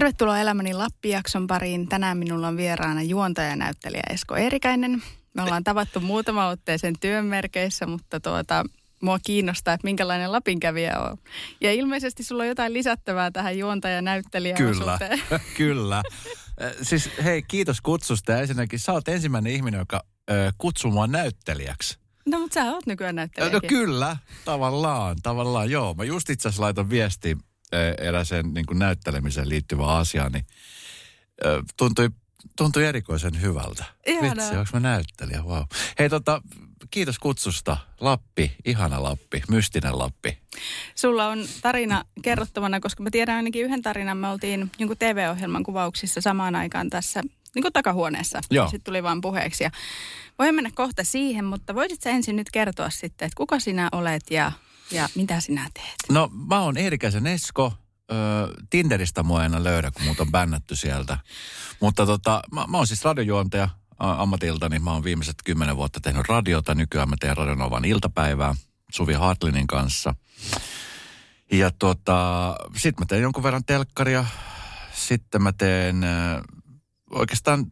Tervetuloa Elämäni Lappi-jakson pariin. Tänään minulla on vieraana juontaja ja näyttelijä Esko Eerikäinen. Me ollaan tavattu muutama otteeseen työnmerkeissä, mutta tuota, mua kiinnostaa, että minkälainen Lapinkävijä on. Ja ilmeisesti sulla on jotain lisättävää tähän juontaja näyttelijä Kyllä, kyllä. Siis hei, kiitos kutsusta. Ja ensinnäkin sä oot ensimmäinen ihminen, joka ö, kutsuu mua näyttelijäksi. No, mutta sä oot nykyään näyttelijä. No kyllä, tavallaan, tavallaan joo. Mä just itse asiassa laitan viesti eräseen niin kuin näyttelemiseen liittyvää asiaa, niin tuntui, tuntui erikoisen hyvältä. Ihanaa. Vitsi, onko mä näyttelijä? Wow. Hei tota, kiitos kutsusta. Lappi, ihana Lappi, mystinen Lappi. Sulla on tarina kerrottavana, koska mä tiedän ainakin yhden tarinan. Me oltiin niin TV-ohjelman kuvauksissa samaan aikaan tässä niin kuin takahuoneessa. Joo. Sitten tuli vaan puheeksi. Ja voin mennä kohta siihen, mutta voisit sä ensin nyt kertoa sitten, että kuka sinä olet ja, ja mitä sinä teet? No mä oon Eerikäisen Esko. Tinderistä mua enää löydä, kun muut on bännätty sieltä. Mutta tota, mä, mä oon siis radiojuontaja a- ammatiltani. Mä oon viimeiset kymmenen vuotta tehnyt radiota. Nykyään mä teen Radionovan iltapäivää Suvi Hartlinin kanssa. Ja tota, sit mä teen jonkun verran telkkaria. Sitten mä teen, oikeastaan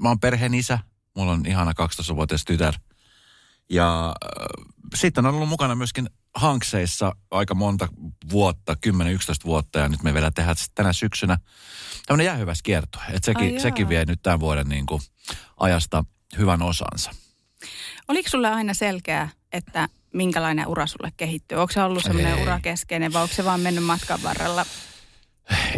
mä oon perheen isä. Mulla on ihana 12-vuotias tytär. Ja sitten on ollut mukana myöskin hankseissa aika monta vuotta, 10-11 vuotta, ja nyt me vielä tehdään tänä syksynä tämmöinen jäähyväs kierto. Että sekin, sekin vie nyt tämän vuoden niin kuin ajasta hyvän osansa. Oliko sulle aina selkeää, että minkälainen ura sulle kehittyy? Onko se ollut semmoinen Ei. urakeskeinen vai onko se vaan mennyt matkan varrella?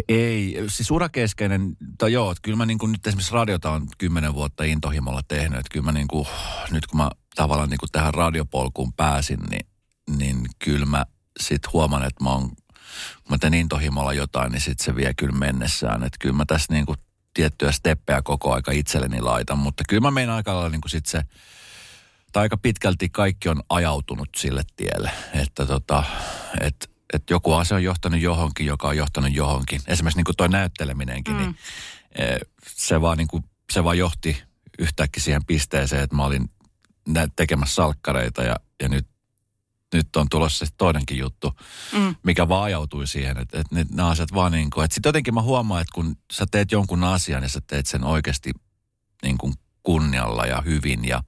Ei, siis urakeskeinen, tai joo, että kyllä mä niin kuin nyt esimerkiksi radiota on kymmenen vuotta intohimolla tehnyt, että kyllä mä niin kuin, nyt kun mä tavallaan niin kuin tähän radiopolkuun pääsin, niin, niin kyllä mä sit huomaan, että mä oon, kun mä teen intohimolla jotain, niin sit se vie kyllä mennessään, että kyllä mä tässä niin kuin tiettyjä steppejä koko aika itselleni laitan, mutta kyllä mä menen aika lailla niin kuin sit se, tai aika pitkälti kaikki on ajautunut sille tielle, että tota, että että joku asia on johtanut johonkin, joka on johtanut johonkin. Esimerkiksi niin kuin toi näytteleminenkin, mm. niin se vaan, niin kuin, se vaan johti yhtäkkiä siihen pisteeseen, että mä olin tekemässä salkkareita ja, ja nyt, nyt on tulossa se toinenkin juttu, Mm. mikä vaan ajautui siihen, että, että ne, nämä asiat vaan niin kuin, että sitten jotenkin mä huomaan, että kun sä teet jonkun asian ja sä teet sen oikeasti niin kuin kunnialla ja hyvin ja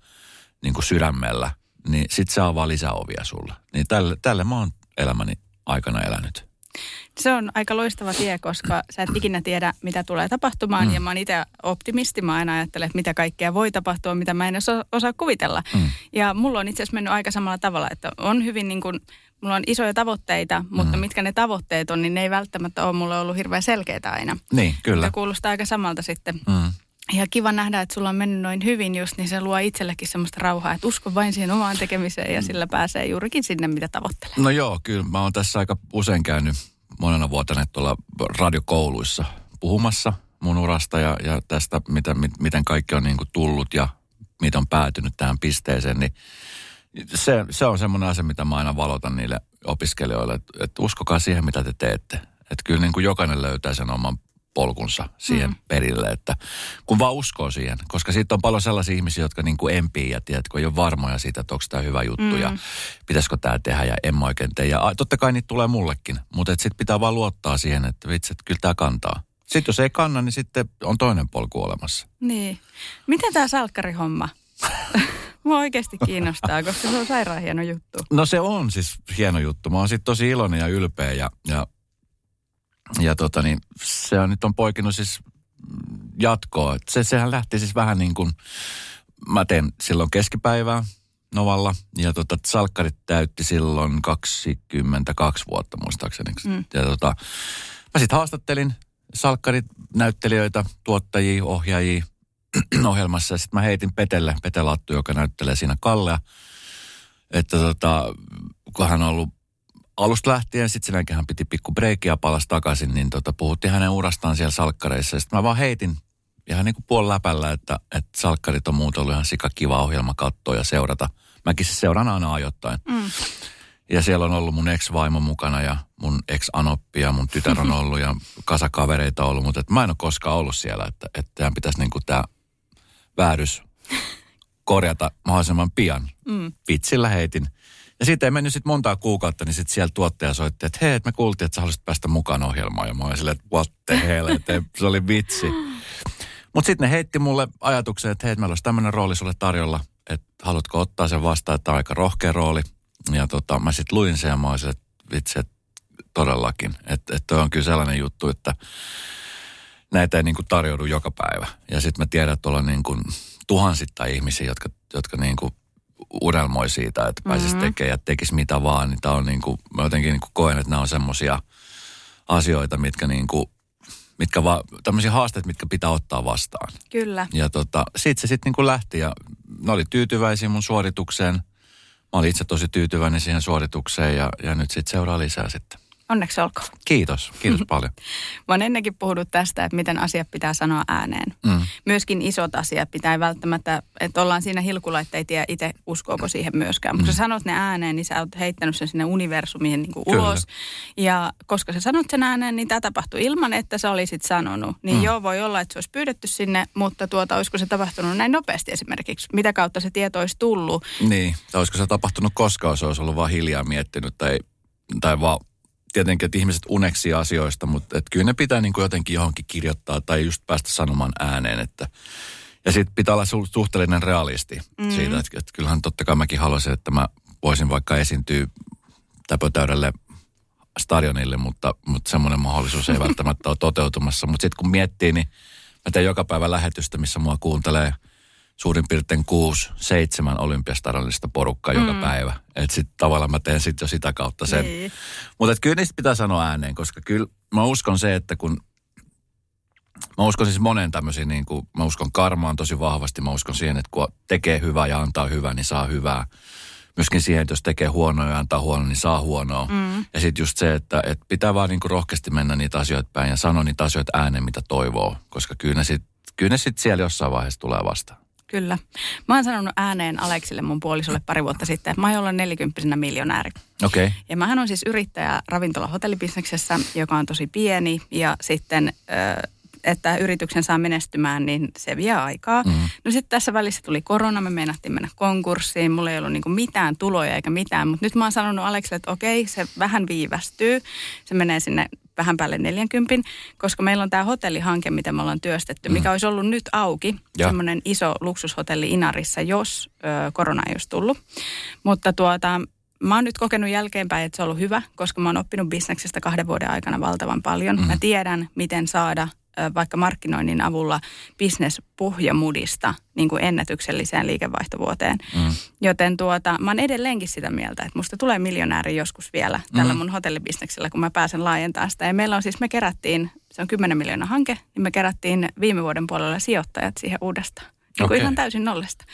niin kuin sydämellä, niin sit se avaa lisäovia sulle. Niin tälle, tälle mä oon elämäni aikana elänyt. Se on aika loistava tie, koska sä et ikinä tiedä, mitä tulee tapahtumaan. Mm. Ja mä oon itse optimisti. Mä aina ajattelen, että mitä kaikkea voi tapahtua, mitä mä en osaa, osaa kuvitella. Mm. Ja mulla on itse asiassa mennyt aika samalla tavalla, että on hyvin niin kuin, mulla on isoja tavoitteita, mutta Mm. mitkä ne tavoitteet on, niin ne ei välttämättä ole mulle ollut hirveän selkeitä aina. Niin, kyllä. Ja kuulostaa aika samalta sitten. Mm. Ja kiva nähdä, että sulla on mennyt noin hyvin just, niin se luo itsellekin semmoista rauhaa, että usko vain siihen omaan tekemiseen ja sillä pääsee juurikin sinne, mitä tavoittelee. No joo, kyllä mä oon tässä aika usein käynyt monena vuotena tuolla radiokouluissa puhumassa mun urasta ja, ja tästä, mitä, mit, miten kaikki on niin kuin tullut ja miten on päätynyt tähän pisteeseen, niin se, se on semmoinen asia, mitä mä aina valotan niille opiskelijoille, että, että uskokaa siihen, mitä te teette. Että kyllä niin kuin jokainen löytää sen oman polkunsa siihen mm. perille, että kun vaan uskoo siihen, koska siitä on paljon sellaisia ihmisiä, jotka niin kuin empii ja tiedätkö, ei ole varmoja siitä, että onko tämä hyvä juttu mm. ja pitäisikö tämä tehdä ja en mä oikein tee. Ja totta kai niitä tulee mullekin, mutta sitten pitää vaan luottaa siihen, että vitsi, että kyllä tämä kantaa. Sitten jos ei kanna, niin sitten on toinen polku olemassa. Niin. Miten tämä salkkarihomma? Mua oikeasti kiinnostaa, koska se on sairaan hieno juttu. No se on siis hieno juttu. Mä oon sitten tosi iloinen ja ylpeä ja, ja, ja tota niin, se on nyt on poikinut siis jatkoa. Et Se, sehän lähti siis vähän niin kuin, mä teen silloin keskipäivää Novalla ja tota, salkkarit täytti silloin 22 vuotta muistaakseni. Mm. Ja tota, mä sitten haastattelin salkkarit, näyttelijöitä, tuottajia, ohjaajia ohjelmassa. Ja sitten mä heitin Petelle, Pete Lattu, joka näyttelee siinä Kallea, että tota, kun hän on ollut alusta lähtien, sitten sen hän piti pikku breikiä ja palasi takaisin, niin tota, puhuttiin hänen urastaan siellä salkkareissa. Sitten mä vaan heitin ihan niin kuin puoli läpällä, että, että salkkarit on muuten ollut ihan sika kiva ohjelma katsoa ja seurata. Mäkin se seuraan aina ajoittain. Mm. Ja siellä on ollut mun ex-vaimo mukana ja mun ex-anoppi ja mun tytär on ollut ja kasakavereita ollut, mutta et mä en ole koskaan ollut siellä, että, että tämän pitäisi niin tämä vääryys korjata mahdollisimman pian. Mm. Pitsillä heitin. Ja sitten ei mennyt sitten montaa kuukautta, niin sitten siellä tuottaja soitti, että hei, me kuultiin, että sä haluaisit päästä mukaan ohjelmaan. Ja mä olin silleen, että what the hell, että se oli vitsi. Mutta sitten ne heitti mulle ajatuksen, että hei, meillä olisi tämmöinen rooli sulle tarjolla, että haluatko ottaa sen vastaan, että on aika rohkea rooli. Ja tota, mä sitten luin sen ja mä olisin, että vitsi, että todellakin. Että et toi on kyllä sellainen juttu, että näitä ei niin kuin tarjoudu joka päivä. Ja sitten mä tiedän, että on niin kuin tuhansittain ihmisiä, jotka, jotka niin kuin unelmoi siitä, että pääsisi mm-hmm. tekemään ja tekisi mitä vaan. Niin tää on niin kuin, mä jotenkin niin kuin koen, että nämä on semmoisia asioita, mitkä niin kuin, mitkä vaan, tämmöisiä haasteita, mitkä pitää ottaa vastaan. Kyllä. Ja tota, sit se sitten niin kuin lähti ja ne oli tyytyväisiä mun suoritukseen. Mä olin itse tosi tyytyväinen siihen suoritukseen ja, ja nyt sitten seuraa lisää sitten. Onneksi olkoon. Kiitos, kiitos paljon. Mä oon ennenkin puhunut tästä, että miten asiat pitää sanoa ääneen. Mm. Myöskin isot asiat pitää välttämättä, että ollaan siinä hilkulla, että ei tiedä itse uskooko siihen myöskään. Mutta mm. kun sä sanot ne ääneen, niin sä oot heittänyt sen sinne universumiin niin kuin ulos. Ja koska sä sanot sen ääneen, niin tämä tapahtui ilman, että sä olisit sanonut. Niin mm. joo, voi olla, että se olisi pyydetty sinne, mutta tuota, olisiko se tapahtunut näin nopeasti esimerkiksi? Mitä kautta se tieto olisi tullut? Niin, tai olisiko se tapahtunut koskaan, se olisi ollut vaan hiljaa miettinyt tai, tai vaan tietenkin, että ihmiset uneksi asioista, mutta että kyllä ne pitää niin kuin jotenkin johonkin kirjoittaa tai just päästä sanomaan ääneen, että ja sitten pitää olla suhteellinen realisti mm. siitä, että, että kyllähän totta kai mäkin haluaisin, että mä voisin vaikka esiintyä täpötäydelle stadionille, mutta, mutta semmoinen mahdollisuus ei välttämättä ole toteutumassa. Mutta sitten kun miettii, niin mä teen joka päivä lähetystä, missä mua kuuntelee – suurin piirtein kuusi, seitsemän olympiastadionista porukkaa mm. joka päivä. Että sitten tavallaan mä teen sitten jo sitä kautta sen. Niin. Mutta kyllä niistä pitää sanoa ääneen, koska kyllä mä uskon se, että kun Mä uskon siis monen tämmöisiin, niin kuin, mä uskon karmaan tosi vahvasti. Mä uskon siihen, että kun tekee hyvää ja antaa hyvää, niin saa hyvää. Myöskin siihen, että jos tekee huonoa ja antaa huonoa, niin saa huonoa. Mm. Ja sitten just se, että, että pitää vaan niin kuin rohkeasti mennä niitä asioita päin ja sanoa niitä asioita ääneen, mitä toivoo. Koska kyllä ne sitten sit siellä jossain vaiheessa tulee vastaan. Kyllä. Mä oon sanonut ääneen Aleksille mun puolisolle pari vuotta sitten, että mä oon olla nelikymppisenä miljonääri. Okei. Okay. Ja mähän on siis yrittäjä ravintola-hotellibisneksessä, joka on tosi pieni ja sitten... että yrityksen saa menestymään, niin se vie aikaa. Mm. No sitten tässä välissä tuli korona, me meinattiin mennä konkurssiin, mulla ei ollut niinku mitään tuloja eikä mitään, mutta nyt mä oon sanonut Aleksille, että okei, se vähän viivästyy, se menee sinne vähän päälle 40, koska meillä on tämä hotellihanke, mitä me ollaan työstetty, mikä mm. olisi ollut nyt auki, semmoinen iso luksushotelli Inarissa, jos ö, korona ei olisi tullut. Mutta tuota, mä oon nyt kokenut jälkeenpäin, että se on ollut hyvä, koska mä oon oppinut bisneksestä kahden vuoden aikana valtavan paljon. Mm. Mä tiedän, miten saada vaikka markkinoinnin avulla bisnespohjamudista niin kuin ennätykselliseen liikevaihtovuoteen. Mm. Joten tuota, mä oon edelleenkin sitä mieltä, että musta tulee miljonääri joskus vielä tällä mm. mun hotellibisneksellä, kun mä pääsen laajentamaan sitä. Ja meillä on siis, me kerättiin, se on 10 miljoonaa hanke, niin me kerättiin viime vuoden puolella sijoittajat siihen uudestaan. Niin okay. ihan täysin nollasta.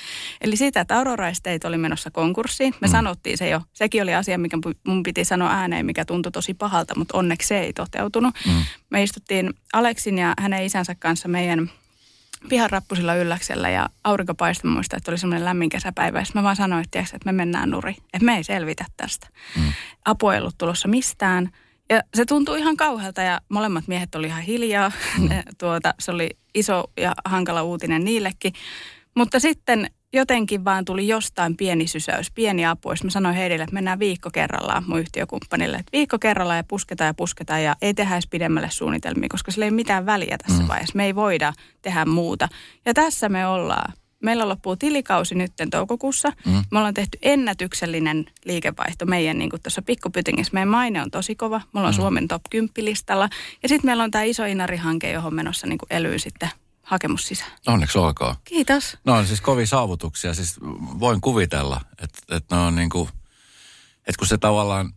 Eli siitä, että Aurora Estate oli menossa konkurssiin, me mm. sanottiin se jo. Sekin oli asia, mikä mun piti sanoa ääneen, mikä tuntui tosi pahalta, mutta onneksi se ei toteutunut. Mm. Me istuttiin Aleksin ja hänen isänsä kanssa meidän pihan rappusilla ylläksellä ja aurinko paistoi muista, että oli semmoinen lämmin kesäpäivä. Ja mä vaan sanoin, että, tiiäks, että me mennään nuri, että me ei selvitä tästä. Mm. Apu ei ollut tulossa mistään. Ja se tuntui ihan kauhealta ja molemmat miehet oli ihan hiljaa. Mm. tuota, se oli iso ja hankala uutinen niillekin. Mutta sitten jotenkin vaan tuli jostain pieni sysäys, pieni apu. Ja mä sanoin heille, että mennään viikko kerrallaan mun yhtiökumppanille. Että viikko kerrallaan ja pusketaan ja pusketaan ja ei tehdä edes pidemmälle suunnitelmia, koska sillä ei ole mitään väliä tässä mm. vaiheessa. Me ei voida tehdä muuta. Ja tässä me ollaan. Meillä loppuu tilikausi nyt toukokuussa. Mm. Me ollaan tehty ennätyksellinen liikevaihto meidän niin tuossa pikkupytingissä. Meidän maine on tosi kova. Me ollaan mm. Suomen top 10 listalla. Ja sitten meillä on tämä iso Inari-hanke, johon menossa niin elyy sitten hakemus sisään. Onneksi olkoon. Kiitos. No on siis kovin saavutuksia. Siis voin kuvitella, että, että ne on niin kuin, että kun se tavallaan,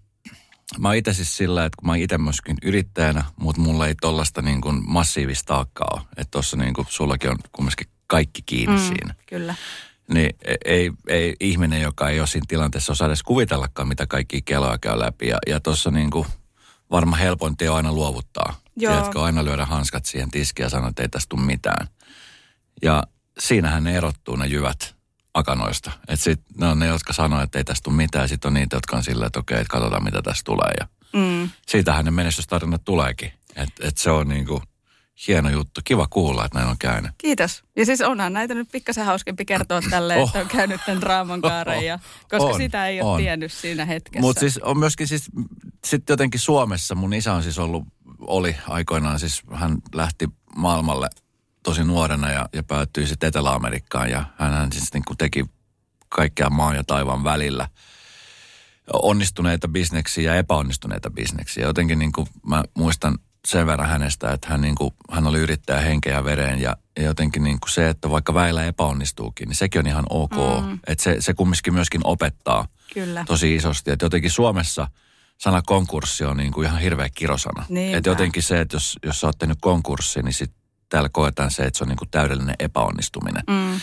mä oon itse siis sillä, että kun mä oon itse myöskin yrittäjänä, mutta mulla ei tollasta niin kuin massiivista taakkaa ole. Että tuossa niin kuin sullakin on kumminkin kaikki kiinni mm, siinä. Kyllä. Niin ei, ei ihminen, joka ei ole siinä tilanteessa osaa edes kuvitellakaan, mitä kaikki keloja käy läpi. Ja, ja tuossa niin kuin varmaan helpointi on aina luovuttaa. Joo. Tiedätkö, aina lyödä hanskat siihen tiskiin ja sanoa, että ei tästä tule mitään. Ja siinähän ne erottuu ne jyvät akanoista. Että sit ne on ne, jotka sanoo, että ei tästä tule mitään. Ja sitten on niitä, jotka on silleen, että okei, että katsotaan mitä tästä tulee. Ja Mm. siitähän ne menestystarinat tuleekin. Että et se on niinku hieno juttu. Kiva kuulla, että näin on käynyt. Kiitos. Ja siis onhan näitä nyt pikkasen hauskempi kertoa tälle, Oh. että on käynyt tämän draaman kaaren, ja, koska On, sitä ei ole on. tiennyt siinä hetkessä. Mutta siis on myöskin siis, sitten jotenkin Suomessa, mun isä on siis ollut, oli aikoinaan siis, hän lähti maailmalle tosi nuorena ja, ja päätyi sitten Etelä-Amerikkaan ja hän siis niin kuin teki kaikkea maan ja taivaan välillä onnistuneita bisneksiä ja epäonnistuneita bisneksiä. Jotenkin niin kuin mä muistan sen verran hänestä, että hän, niin kuin, hän oli yrittäjä henkeä ja vereen ja, ja jotenkin niin kuin se, että vaikka väillä epäonnistuukin, niin sekin on ihan ok. Mm. Että se, se kumminkin myöskin opettaa Kyllä. tosi isosti. Että jotenkin Suomessa sana konkurssi on niin kuin ihan hirveä kirosana. Että jotenkin se, että jos, jos sä oot tehnyt konkurssi, niin sit täällä koetaan se, että se on niin kuin täydellinen epäonnistuminen. Mm.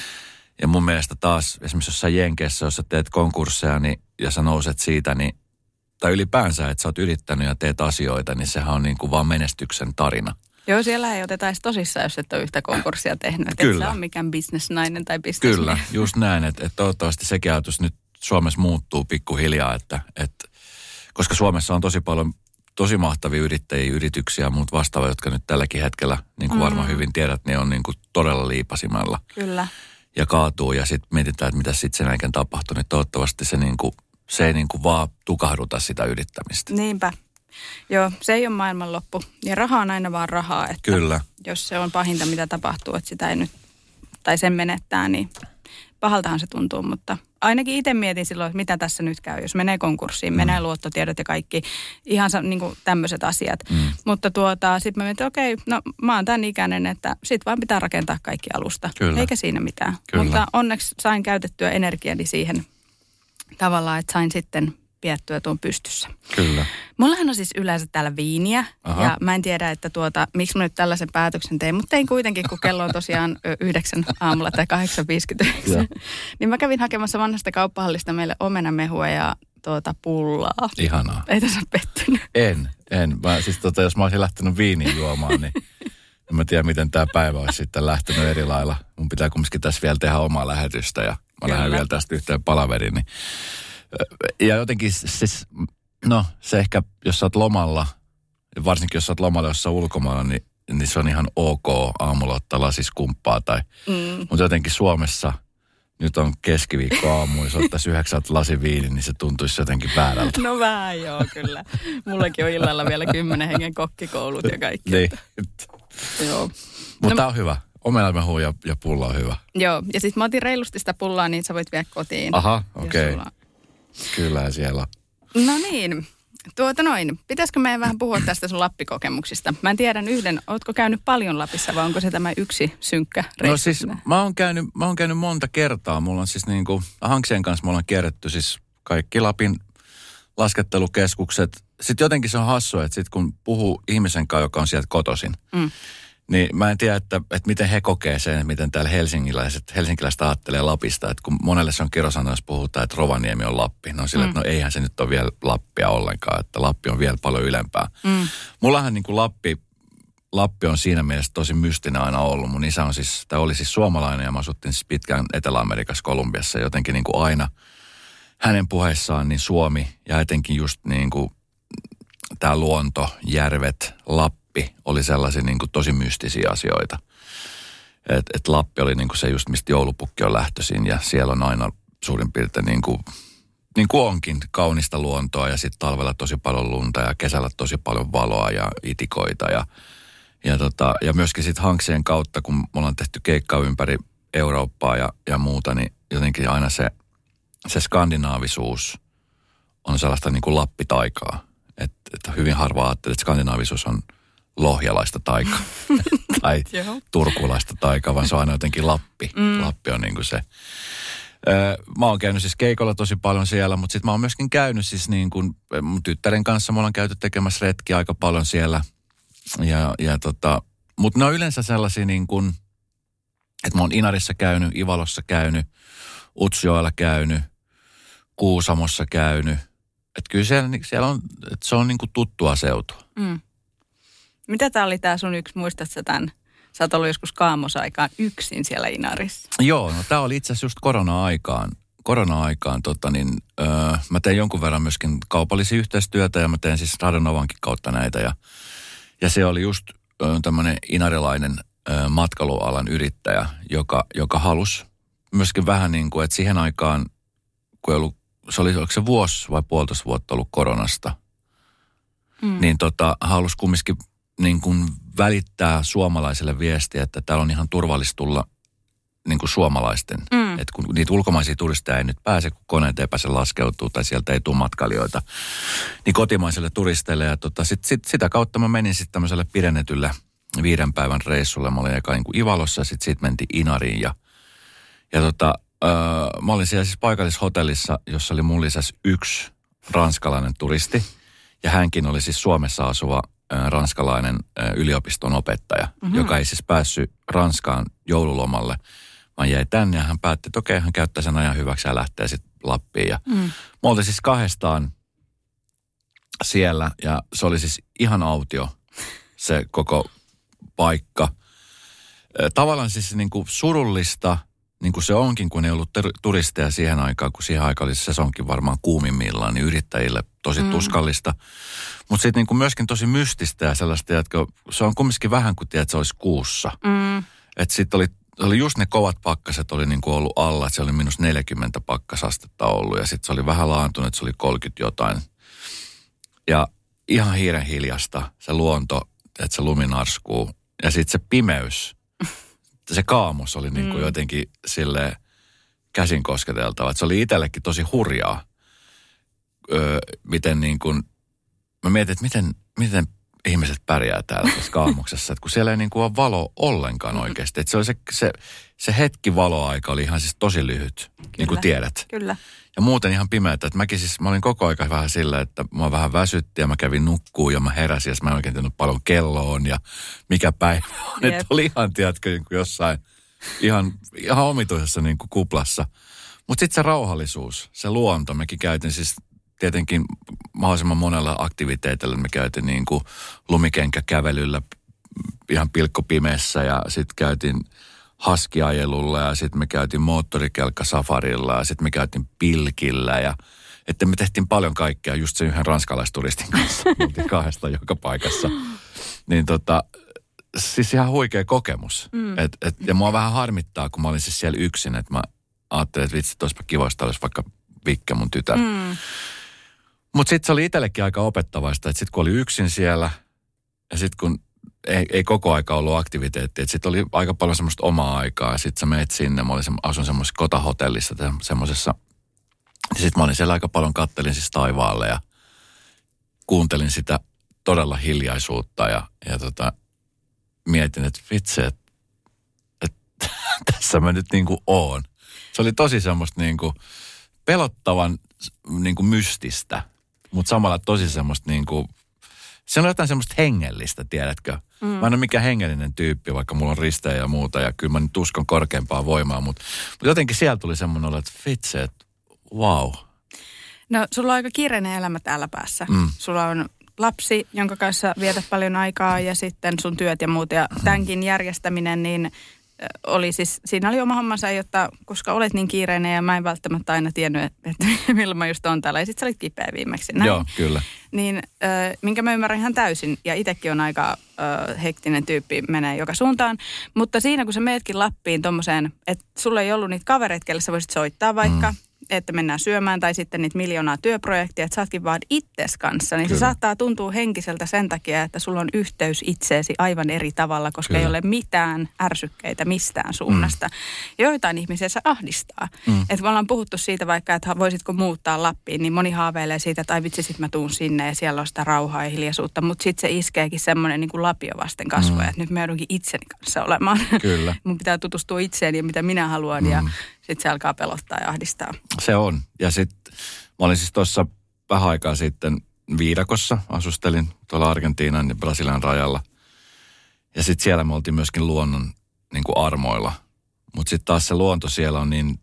Ja mun mielestä taas esimerkiksi jossain Jenkeissä, jos sä teet konkursseja niin, ja sä nouset siitä, niin, tai ylipäänsä, että sä oot yrittänyt ja teet asioita, niin sehän on niin kuin vaan menestyksen tarina. Joo, siellä ei oteta edes tosissaan, jos et ole yhtä konkurssia tehnyt. Et Kyllä. Et sä ole mikään bisnesnainen tai bisnesmies. Kyllä, just näin, että, että toivottavasti sekin ajatus nyt Suomessa muuttuu pikkuhiljaa, että, että koska Suomessa on tosi paljon tosi mahtavia yrittäjiä, yrityksiä ja muut vastaavat, jotka nyt tälläkin hetkellä, niin kuin varmaan hyvin tiedät, niin on niin kuin todella liipasimella Kyllä. ja kaatuu ja sitten mietitään, että mitä sitten sen jälkeen tapahtuu, niin toivottavasti se, niin kuin, se ei niin kuin vaan tukahduta sitä yrittämistä. Niinpä. Joo, se ei ole maailmanloppu. Ja raha on aina vaan rahaa. Että Kyllä. Jos se on pahinta, mitä tapahtuu, että sitä ei nyt, tai sen menettää, niin pahaltahan se tuntuu. Mutta ainakin itse mietin silloin, että mitä tässä nyt käy, jos menee konkurssiin, mm. menee luottotiedot ja kaikki, ihan niin tämmöiset asiat. Mm. Mutta tuota, sitten mä mietin, että okei, no mä oon tämän ikäinen, että sit vaan pitää rakentaa kaikki alusta. Kyllä. Eikä siinä mitään. Kyllä. Mutta onneksi sain käytettyä energiani siihen tavallaan, että sain sitten piettyä tuon pystyssä. Kyllä. Mullahan on siis yleensä täällä viiniä Aha. ja mä en tiedä, että tuota, miksi mä nyt tällaisen päätöksen tein, mutta tein kuitenkin, kun kello on tosiaan yhdeksän aamulla tai 8.59. Joo. niin mä kävin hakemassa vanhasta kauppahallista meille omenamehua ja tuota pullaa. Ihanaa. Ei tässä pettynyt. En, en. Mä, siis tota, jos mä olisin lähtenyt viiniin juomaan, niin en mä tiedä, miten tämä päivä olisi sitten lähtenyt eri lailla. Mun pitää kumminkin tässä vielä tehdä omaa lähetystä ja mä Kyllä. lähden vielä tästä yhteen palaveriin. Niin. Ja jotenkin siis, no se ehkä, jos sä oot lomalla, varsinkin jos sä oot lomalla jossain ulkomailla, niin, niin se on ihan ok aamulla ottaa lasiskumppaa. Tai, Mm. mutta jotenkin Suomessa nyt on keskiviikko aamu, jos ottaisi yhdeksältä lasi viini, niin se tuntuisi jotenkin väärältä. No vähän joo, kyllä. Mullakin on illalla vielä kymmenen hengen kokkikoulut ja kaikki. Niin. Joo. Mutta No- tämä on hyvä. Omenamehu ja, ja pulla on hyvä. Joo, ja sitten mä otin reilusti sitä pullaa, niin sä voit viedä kotiin. Aha, okei. sulla- Kyllä siellä on. No niin, tuota noin. Pitäisikö meidän vähän puhua tästä sun Lappikokemuksista? Mä en tiedän yhden, ootko käynyt paljon Lapissa vai onko se tämä yksi synkkä reissu? No siis mä oon, käynyt, mä oon käynyt monta kertaa. Mulla on siis niin kuin, Hanksien kanssa me ollaan kierretty siis kaikki Lapin laskettelukeskukset. Sitten jotenkin se on hassua, että sit kun puhuu ihmisen kanssa, joka on sieltä kotosin, Mm. Niin mä en tiedä, että, että miten he kokee sen, miten täällä helsinkiläiset, helsinkiläiset ajattelee Lapista. Että kun monelle se on kirosana, jos puhutaan, että Rovaniemi on Lappi. No sillä, mm. että no eihän se nyt ole vielä Lappia ollenkaan, että Lappi on vielä paljon ylempää. Mm. Mullahan niin kuin Lappi, Lappi on siinä mielessä tosi mystinen aina ollut. Mun isä on siis, tai oli siis suomalainen ja mä asuttiin siis pitkään Etelä-Amerikassa, Kolumbiassa. Jotenkin niin kuin aina hänen puheissaan niin Suomi ja etenkin just niin kuin tämä luonto, järvet, Lappi oli sellaisia niin kuin tosi mystisiä asioita. Et, et Lappi oli niin kuin se just, mistä joulupukki on lähtöisin ja siellä on aina suurin piirtein niin kuin, niin kuin onkin kaunista luontoa ja sitten talvella tosi paljon lunta ja kesällä tosi paljon valoa ja itikoita ja, ja, tota, ja myöskin sitten Hanksien kautta, kun me ollaan tehty keikkaa ympäri Eurooppaa ja, ja muuta, niin jotenkin aina se, se skandinaavisuus on sellaista niin kuin lappitaikaa. Että et hyvin harva ajattelee, että skandinaavisuus on lohjalaista taikaa tai turkulaista taikaa, vaan se on aina jotenkin Lappi. Mm. Lappi on niin kuin se. Öö, mä oon käynyt siis keikolla tosi paljon siellä, mutta sitten mä oon myöskin käynyt siis niin kuin mun tyttären kanssa. Me ollaan käyty tekemässä retkiä aika paljon siellä. Ja, ja tota, mutta ne on yleensä sellaisia niin kuin, että mä oon Inarissa käynyt, Ivalossa käynyt, Utsjoella käynyt, Kuusamossa käynyt. Että kyllä siellä, siellä on, että se on niin kuin tuttua seutua. Mm. Mitä tämä oli tämä sun yksi, muistatko tämän? Sä oot ollut joskus kaamosaikaan yksin siellä Inarissa. Joo, no tämä oli itse asiassa just korona-aikaan. Korona-aikaan tota niin, öö, mä tein jonkun verran myöskin kaupallisia yhteistyötä ja mä teen siis Radonovankin kautta näitä. Ja, ja se oli just öö, tämmöinen inarilainen öö, matkailualan yrittäjä, joka, joka halusi myöskin vähän niin kuin, että siihen aikaan, kun ei ollut, se oli, oliko se vuosi vai puolitoista vuotta ollut koronasta, mm. niin tota, halusi kumminkin niin kuin välittää suomalaisille viestiä, että täällä on ihan turvallista tulla niin kuin suomalaisten. Mm. Että kun niitä ulkomaisia turisteja ei nyt pääse, kun koneet ei pääse laskeutuu tai sieltä ei tule matkailijoita, niin kotimaisille turisteille. Ja tota, sit, sit, sitä kautta mä menin sitten tämmöiselle pidennetylle viiden päivän reissulle. Mä olin eka niin kuin Ivalossa ja sitten sit mentiin Inariin. Ja, ja tota, öö, mä olin siellä siis paikallishotellissa, jossa oli mun lisäksi yksi ranskalainen turisti. Ja hänkin oli siis Suomessa asuva ranskalainen yliopiston opettaja, mm-hmm. joka ei siis päässyt Ranskaan joululomalle, vaan jäi tänne ja hän päätti, että okei, hän käyttää sen ajan hyväksi ja lähtee sitten Lappiin. Ja mm. Me oltiin siis kahdestaan siellä ja se oli siis ihan autio se koko paikka. Tavallaan siis niin kuin surullista, niin kuin se onkin, kun ei ollut ter- turisteja siihen aikaan, kun siihen aikaan oli sesonkin varmaan kuumimmillaan, niin yrittäjille tosi mm. tuskallista. Mutta sitten niinku myöskin tosi mystistä ja sellaista, että se on kumminkin vähän kuin tiedät, että se olisi kuussa. Mm. Että sitten oli, oli just ne kovat pakkaset oli niinku ollut alla, että se oli minus 40 pakkasastetta ollut ja sitten se oli vähän laantunut, että se oli 30 jotain. Ja ihan hiiren hiljasta se luonto, että se lumi narskuu ja sitten se pimeys, se kaamos oli niinku mm. jotenkin sille käsin kosketeltava. Että se oli itsellekin tosi hurjaa, öö, miten niin kuin mä mietin, että miten, miten ihmiset pärjää täällä tässä kaamuksessa, että kun siellä ei niin kuin ole valo ollenkaan oikeasti. Että se, oli se, se, se hetki valoaika oli ihan siis tosi lyhyt, Kyllä. niin kuin tiedät. Kyllä. Ja muuten ihan pimeätä. Että mäkin siis, mä olin koko aika vähän sillä, että mua vähän väsytti ja mä kävin nukkuun ja mä heräsin ja mä en oikein tiennyt paljon kelloon ja mikä päivä on. Että oli ihan, tiedätkö, niin kuin jossain ihan, ihan omituisessa niin kuin kuplassa. Mutta sitten se rauhallisuus, se luonto, mekin käytin siis tietenkin mahdollisimman monella aktiviteetilla. Me käytiin niin kuin lumikenkäkävelyllä ihan pilkkopimeessä ja sitten käytiin haskiajelulla ja sitten me käytiin moottorikelkkasafarilla ja sitten me käytiin pilkillä ja että me tehtiin paljon kaikkea just sen yhden ranskalaisturistin kanssa. Me kahdesta joka paikassa. Niin tota, siis ihan huikea kokemus. Mm. Et, et, ja mua vähän harmittaa, kun mä olin siis siellä yksin, että mä ajattelin, että vitsi, olisipa kivoista, olisi vaikka Vikke mun tytär. Mm. Mutta sitten se oli itsellekin aika opettavaista, että sitten kun oli yksin siellä ja sitten kun ei, ei koko aika ollut aktiviteettia, että sitten oli aika paljon semmoista omaa aikaa sitten sä menet sinne, mä olin, asun semmoisessa kotahotellissa semmoisessa, sitten mä olin siellä aika paljon, kattelin siis taivaalle ja kuuntelin sitä todella hiljaisuutta ja, ja tota, mietin, että vitsi, että, että tässä mä nyt niin kuin oon. Se oli tosi semmoista niin kuin pelottavan niin kuin mystistä mutta samalla tosi semmoista niin kuin, se on jotain semmoista hengellistä, tiedätkö? Mm. Mä en ole mikään hengellinen tyyppi, vaikka mulla on ristejä ja muuta, ja kyllä mä nyt uskon korkeampaa voimaa, mutta, mutta jotenkin siellä tuli semmoinen olo, että vitsi, että wow. No, sulla on aika kiireinen elämä täällä päässä. Mm. Sulla on lapsi, jonka kanssa vietät paljon aikaa ja sitten sun työt ja muut. Ja mm. tämänkin järjestäminen, niin oli siis, siinä oli oma hommansa, jotta koska olet niin kiireinen ja mä en välttämättä aina tiennyt, että milloin mä just on täällä. Ja sit sä olit kipeä viimeksi. Näin. Joo, kyllä. Niin, äh, minkä mä ymmärrän ihan täysin. Ja itsekin on aika äh, hektinen tyyppi, menee joka suuntaan. Mutta siinä kun sä meetkin Lappiin tommoseen, että sulla ei ollut niitä kavereita, kelle sä voisit soittaa vaikka. Mm että mennään syömään tai sitten niitä miljoonaa työprojektia, että sä ootkin vaan itses kanssa, niin Kyllä. se saattaa tuntua henkiseltä sen takia, että sulla on yhteys itseesi aivan eri tavalla, koska Kyllä. ei ole mitään ärsykkeitä mistään suunnasta. Mm. Joitain ihmisiä se ahdistaa. Mm. Että me ollaan puhuttu siitä vaikka, että voisitko muuttaa Lappiin, niin moni haaveilee siitä, että ai vitsi, sit mä tuun sinne ja siellä on sitä rauhaa ja hiljaisuutta, mutta sitten se iskeekin semmoinen niin kuin lapio vasten kasvoja, mm. että nyt mä joudunkin itseni kanssa olemaan. Kyllä. Mun pitää tutustua itseeni ja mitä minä haluan mm. ja sitten se alkaa pelottaa ja ahdistaa. Se on. Ja sitten mä olin siis tuossa vähän aikaa sitten Viidakossa, asustelin tuolla Argentiinan ja Brasilian rajalla. Ja sitten siellä me oltiin myöskin luonnon niin kuin armoilla. Mutta sitten taas se luonto siellä on niin